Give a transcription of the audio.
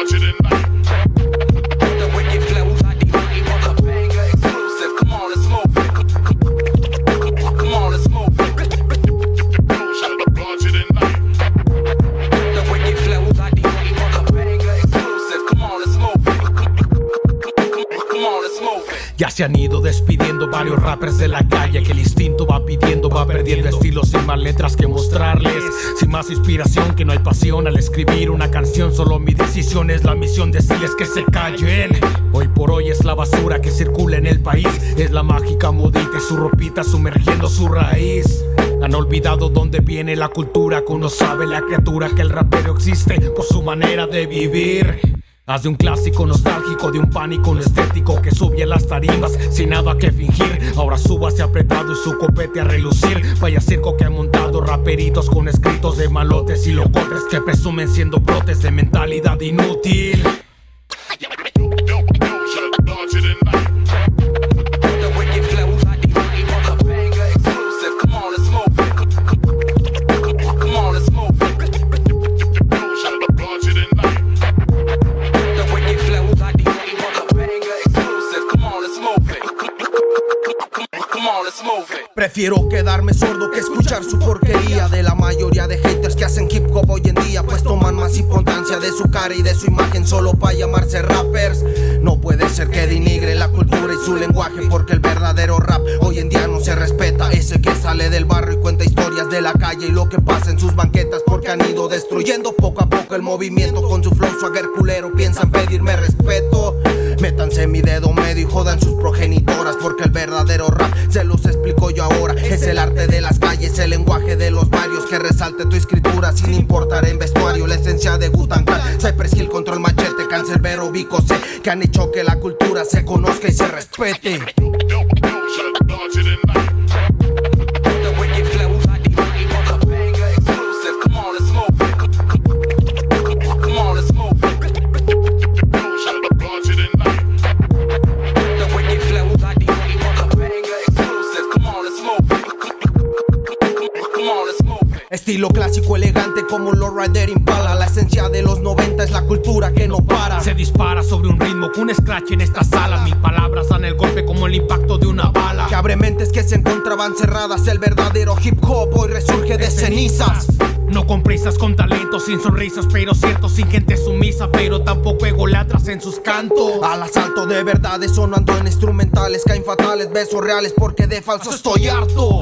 larger than life. Ya se han ido despidiendo varios rappers de la calle que el instinto va pidiendo, va perdiendo estilo sin más letras que mostrarles, sin más inspiración que no hay pasión al escribir una canción, solo mi decisión es la misión decirles que se callen. Hoy por hoy es la basura que circula en el país, es la mágica modita y su ropita sumergiendo su raíz. Han olvidado dónde viene la cultura, que uno sabe la criatura que el rapero existe por su manera de vivir. Haz de un clásico nostálgico, de un pánico estético que sube a las tarimas sin nada que fingir. Ahora súbase apretado y su copete a relucir. Vaya circo que ha montado raperitos con escritos de malotes y locotes que presumen siendo brotes de mentalidad inútil. Prefiero quedarme sordo que escuchar su porquería de la mayoría de haters que hacen hip hop hoy en día, pues toman más importancia de su cara y de su imagen solo para llamarse rappers. No puede ser que denigre la cultura y su lenguaje, porque el verdadero rap hoy en día no se respeta. Ese que sale del barrio y cuenta historias de la calle y lo que pasa en sus banquetas, porque han ido destruyendo poco a poco el movimiento con su flow swagger culero. Piensan pedirme respeto. Métanse mi dedo medio y jodan sus progenitoras, porque el verdadero rap se los Es el arte de las calles, el lenguaje de los barrios que resalte tu escritura sin importar en vestuario. La esencia de Gutangan, Cypress Hill, Control Machete, Cancerbero, Vico C, que han hecho que la cultura se conozca y se respete. Estilo clásico elegante como los Rider Impala. La esencia de los 90 es la cultura que no para. Se dispara sobre un ritmo con un scratch en esta sala. Mis palabras dan el golpe como el impacto de una bala. Que abre mentes que se encontraban cerradas. El verdadero hip hop hoy resurge de cenizas. no con prisas, con talento, sin sonrisas, pero cierto, sin gente sumisa, pero tampoco egolatras en sus cantos. Al asalto de verdades sonando en instrumentales, caen fatales, besos reales, porque de falso estoy harto.